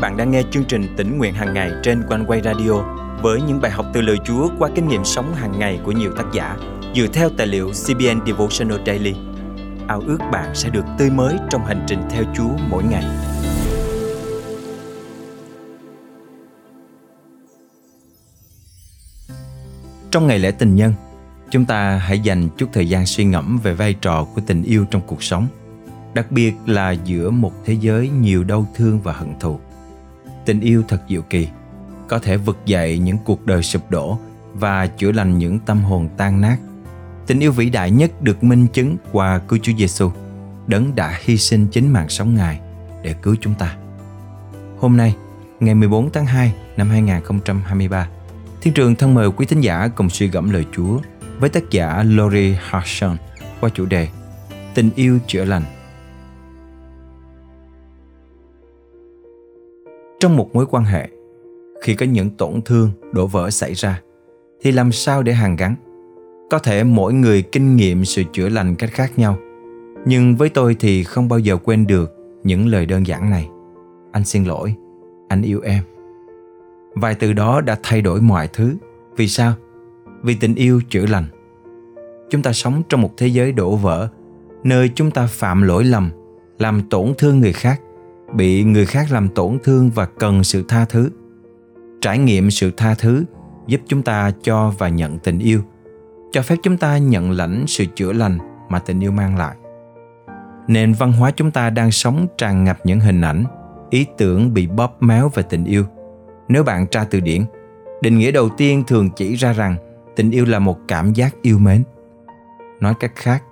bạn đang nghe chương trình tỉnh nguyện hàng ngày trên quanh quay radio với những bài học từ lời Chúa qua kinh nghiệm sống hàng ngày của nhiều tác giả dựa theo tài liệu CBN Devotional Daily. Ao ước bạn sẽ được tươi mới trong hành trình theo Chúa mỗi ngày. Trong ngày lễ tình nhân, chúng ta hãy dành chút thời gian suy ngẫm về vai trò của tình yêu trong cuộc sống – đặc biệt là giữa một thế giới nhiều đau thương và hận thù. Tình yêu thật diệu kỳ, có thể vực dậy những cuộc đời sụp đổ và chữa lành những tâm hồn tan nát. Tình yêu vĩ đại nhất được minh chứng qua cứu Chúa Giêsu, đấng đã hy sinh chính mạng sống Ngài để cứu chúng ta. Hôm nay, ngày 14 tháng 2 năm 2023, Thiên trường thân mời quý thính giả cùng suy gẫm lời Chúa với tác giả Lori Harson qua chủ đề Tình yêu chữa lành trong một mối quan hệ. Khi có những tổn thương, đổ vỡ xảy ra, thì làm sao để hàn gắn? Có thể mỗi người kinh nghiệm sự chữa lành cách khác nhau, nhưng với tôi thì không bao giờ quên được những lời đơn giản này. Anh xin lỗi, anh yêu em. Vài từ đó đã thay đổi mọi thứ. Vì sao? Vì tình yêu chữa lành. Chúng ta sống trong một thế giới đổ vỡ, nơi chúng ta phạm lỗi lầm, làm tổn thương người khác bị người khác làm tổn thương và cần sự tha thứ. Trải nghiệm sự tha thứ giúp chúng ta cho và nhận tình yêu, cho phép chúng ta nhận lãnh sự chữa lành mà tình yêu mang lại. Nền văn hóa chúng ta đang sống tràn ngập những hình ảnh, ý tưởng bị bóp méo về tình yêu. Nếu bạn tra từ điển, định nghĩa đầu tiên thường chỉ ra rằng tình yêu là một cảm giác yêu mến. Nói cách khác,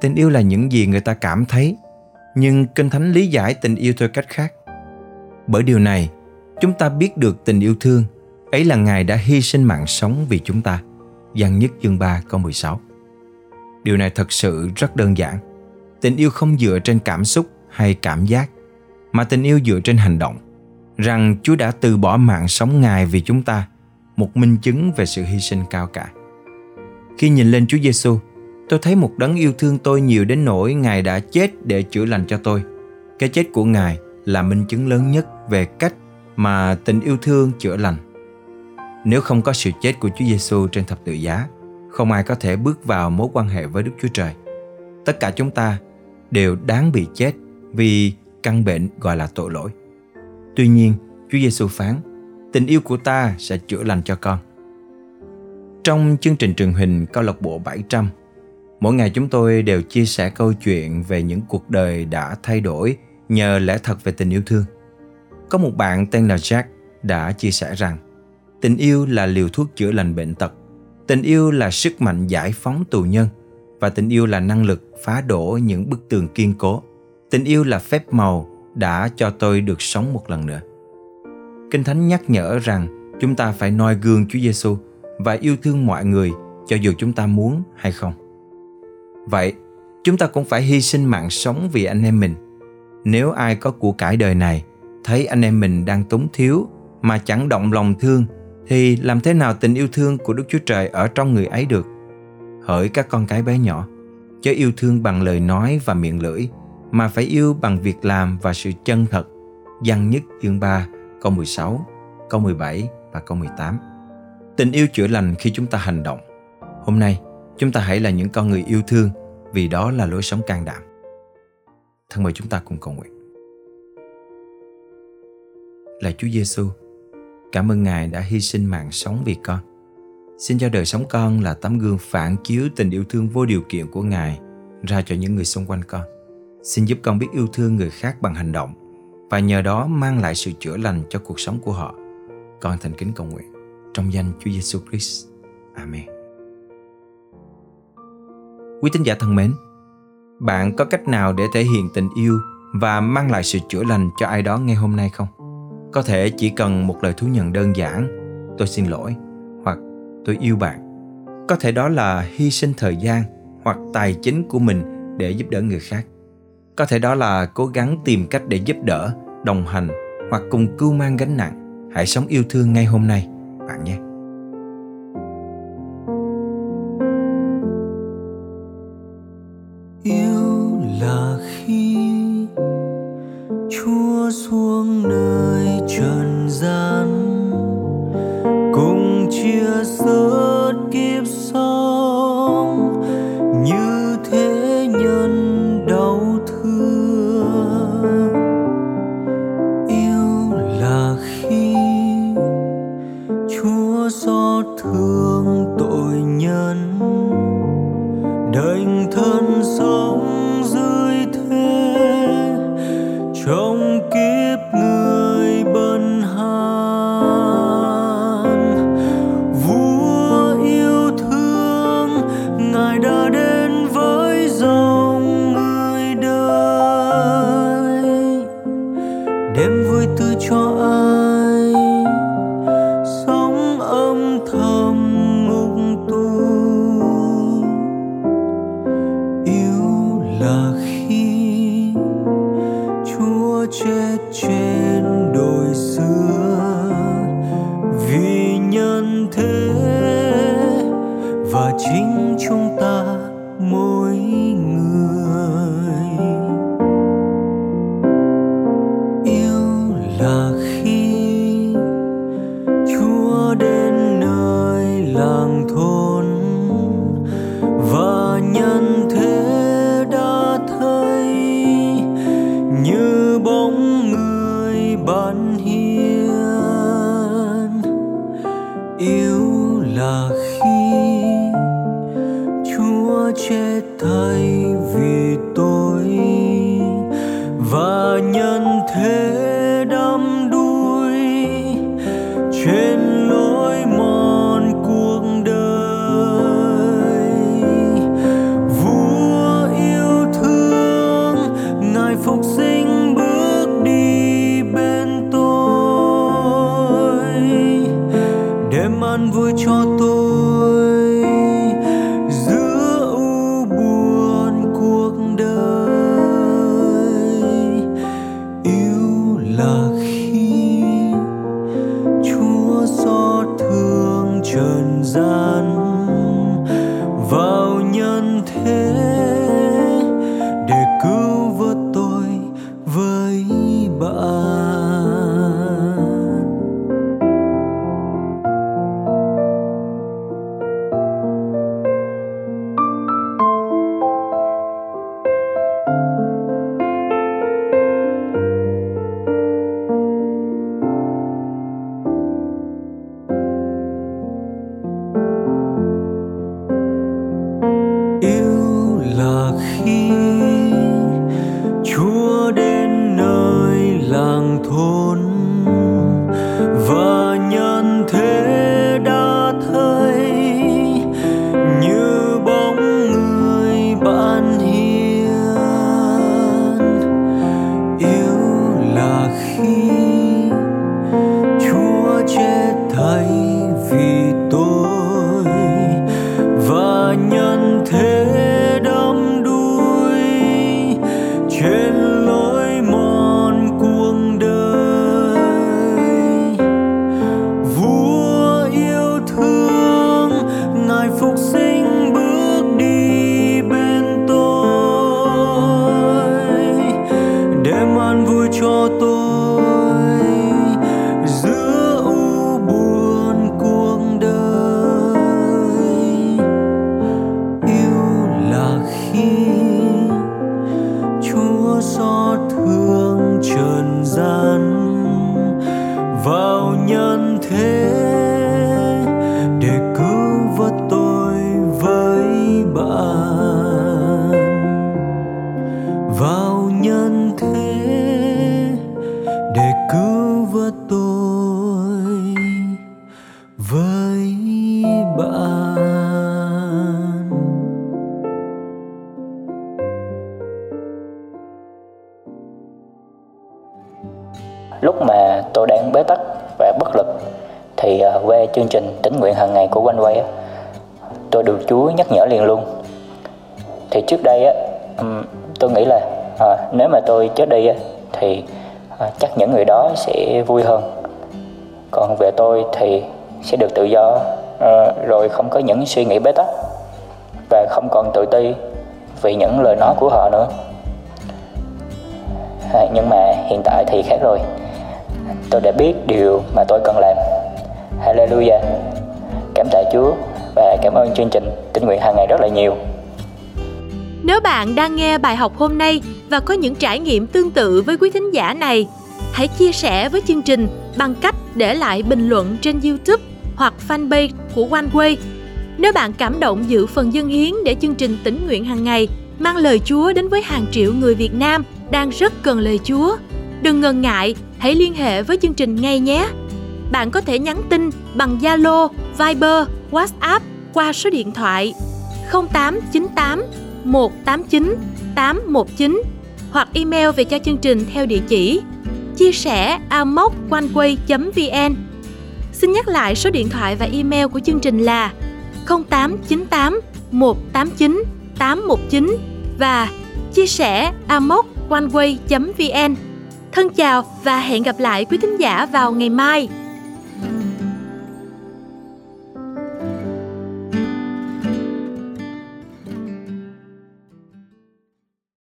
tình yêu là những gì người ta cảm thấy nhưng kinh thánh lý giải tình yêu theo cách khác. Bởi điều này chúng ta biết được tình yêu thương ấy là ngài đã hy sinh mạng sống vì chúng ta. Giăng nhất chương 3 câu 16 Điều này thật sự rất đơn giản. Tình yêu không dựa trên cảm xúc hay cảm giác Mà tình yêu dựa trên hành động. Rằng Chúa đã từ bỏ mạng sống Ngài vì chúng ta Một minh chứng về sự hy sinh cao cả. Khi nhìn lên Chúa Giêsu, Tôi thấy một đấng yêu thương tôi nhiều đến nỗi Ngài đã chết để chữa lành cho tôi. Cái chết của Ngài là minh chứng lớn nhất về cách mà tình yêu thương chữa lành. Nếu không có sự chết của Chúa Giêsu trên thập tự giá, không ai có thể bước vào mối quan hệ với Đức Chúa Trời. Tất cả chúng ta đều đáng bị chết vì căn bệnh gọi là tội lỗi. Tuy nhiên, Chúa Giêsu phán, tình yêu của ta sẽ chữa lành cho con. Trong chương trình truyền hình câu lạc bộ 700 Mỗi ngày chúng tôi đều chia sẻ câu chuyện về những cuộc đời đã thay đổi nhờ lẽ thật về tình yêu thương. Có một bạn tên là Jack đã chia sẻ rằng tình yêu là liều thuốc chữa lành bệnh tật, tình yêu là sức mạnh giải phóng tù nhân và tình yêu là năng lực phá đổ những bức tường kiên cố. Tình yêu là phép màu đã cho tôi được sống một lần nữa. Kinh Thánh nhắc nhở rằng chúng ta phải noi gương Chúa Giêsu và yêu thương mọi người cho dù chúng ta muốn hay không. Vậy, chúng ta cũng phải hy sinh mạng sống vì anh em mình. Nếu ai có của cải đời này, thấy anh em mình đang túng thiếu mà chẳng động lòng thương, thì làm thế nào tình yêu thương của Đức Chúa Trời ở trong người ấy được? Hỡi các con cái bé nhỏ, chớ yêu thương bằng lời nói và miệng lưỡi, mà phải yêu bằng việc làm và sự chân thật. Giăng nhất chương 3, câu 16, câu 17 và câu 18. Tình yêu chữa lành khi chúng ta hành động. Hôm nay, Chúng ta hãy là những con người yêu thương vì đó là lối sống can đảm. Thân mời chúng ta cùng cầu nguyện. Là Chúa Giêsu, cảm ơn Ngài đã hy sinh mạng sống vì con. Xin cho đời sống con là tấm gương phản chiếu tình yêu thương vô điều kiện của Ngài ra cho những người xung quanh con. Xin giúp con biết yêu thương người khác bằng hành động và nhờ đó mang lại sự chữa lành cho cuộc sống của họ. Con thành kính cầu nguyện trong danh Chúa Giêsu Christ. Amen. Quý tín giả thân mến, bạn có cách nào để thể hiện tình yêu và mang lại sự chữa lành cho ai đó ngay hôm nay không? Có thể chỉ cần một lời thú nhận đơn giản, tôi xin lỗi hoặc tôi yêu bạn. Có thể đó là hy sinh thời gian hoặc tài chính của mình để giúp đỡ người khác. Có thể đó là cố gắng tìm cách để giúp đỡ, đồng hành hoặc cùng cưu mang gánh nặng. Hãy sống yêu thương ngay hôm nay, bạn nhé. Là khi chúa chết trên đồi xưa. Vì nhân thế và chính chết thay vì tôi và nhân thế trần gian vào nhân thế. Lúc mà tôi đang bế tắc và bất lực thì ờ, qua chương trình tính nguyện hàng ngày của quanh quay tôi được Chúa nhắc nhở liền luôn. Thì trước đây á tôi nghĩ là à, nếu mà tôi chết đi á thì à, chắc những người đó sẽ vui hơn. Còn về tôi thì sẽ được tự do à, rồi không có những suy nghĩ bế tắc và không còn tự ti vì những lời nói của họ nữa. À, nhưng mà hiện tại thì khác rồi tôi đã biết điều mà tôi cần làm. Hallelujah. Cảm tạ Chúa và cảm ơn chương trình tình nguyện hàng ngày rất là nhiều. Nếu bạn đang nghe bài học hôm nay và có những trải nghiệm tương tự với quý thính giả này, hãy chia sẻ với chương trình bằng cách để lại bình luận trên YouTube hoặc fanpage của OneWay. Nếu bạn cảm động dự phần dân hiến để chương trình tỉnh nguyện hàng ngày mang lời Chúa đến với hàng triệu người Việt Nam đang rất cần lời Chúa, đừng ngần ngại, hãy liên hệ với chương trình ngay nhé. Bạn có thể nhắn tin bằng Zalo, Viber, WhatsApp qua số điện thoại 0898 189 819 hoặc email về cho chương trình theo địa chỉ chia sẻ amoconeway.vn Xin nhắc lại số điện thoại và email của chương trình là 0898 189 819 và chia sẻ amoconeway.vn Thân chào và hẹn gặp lại quý thính giả vào ngày mai.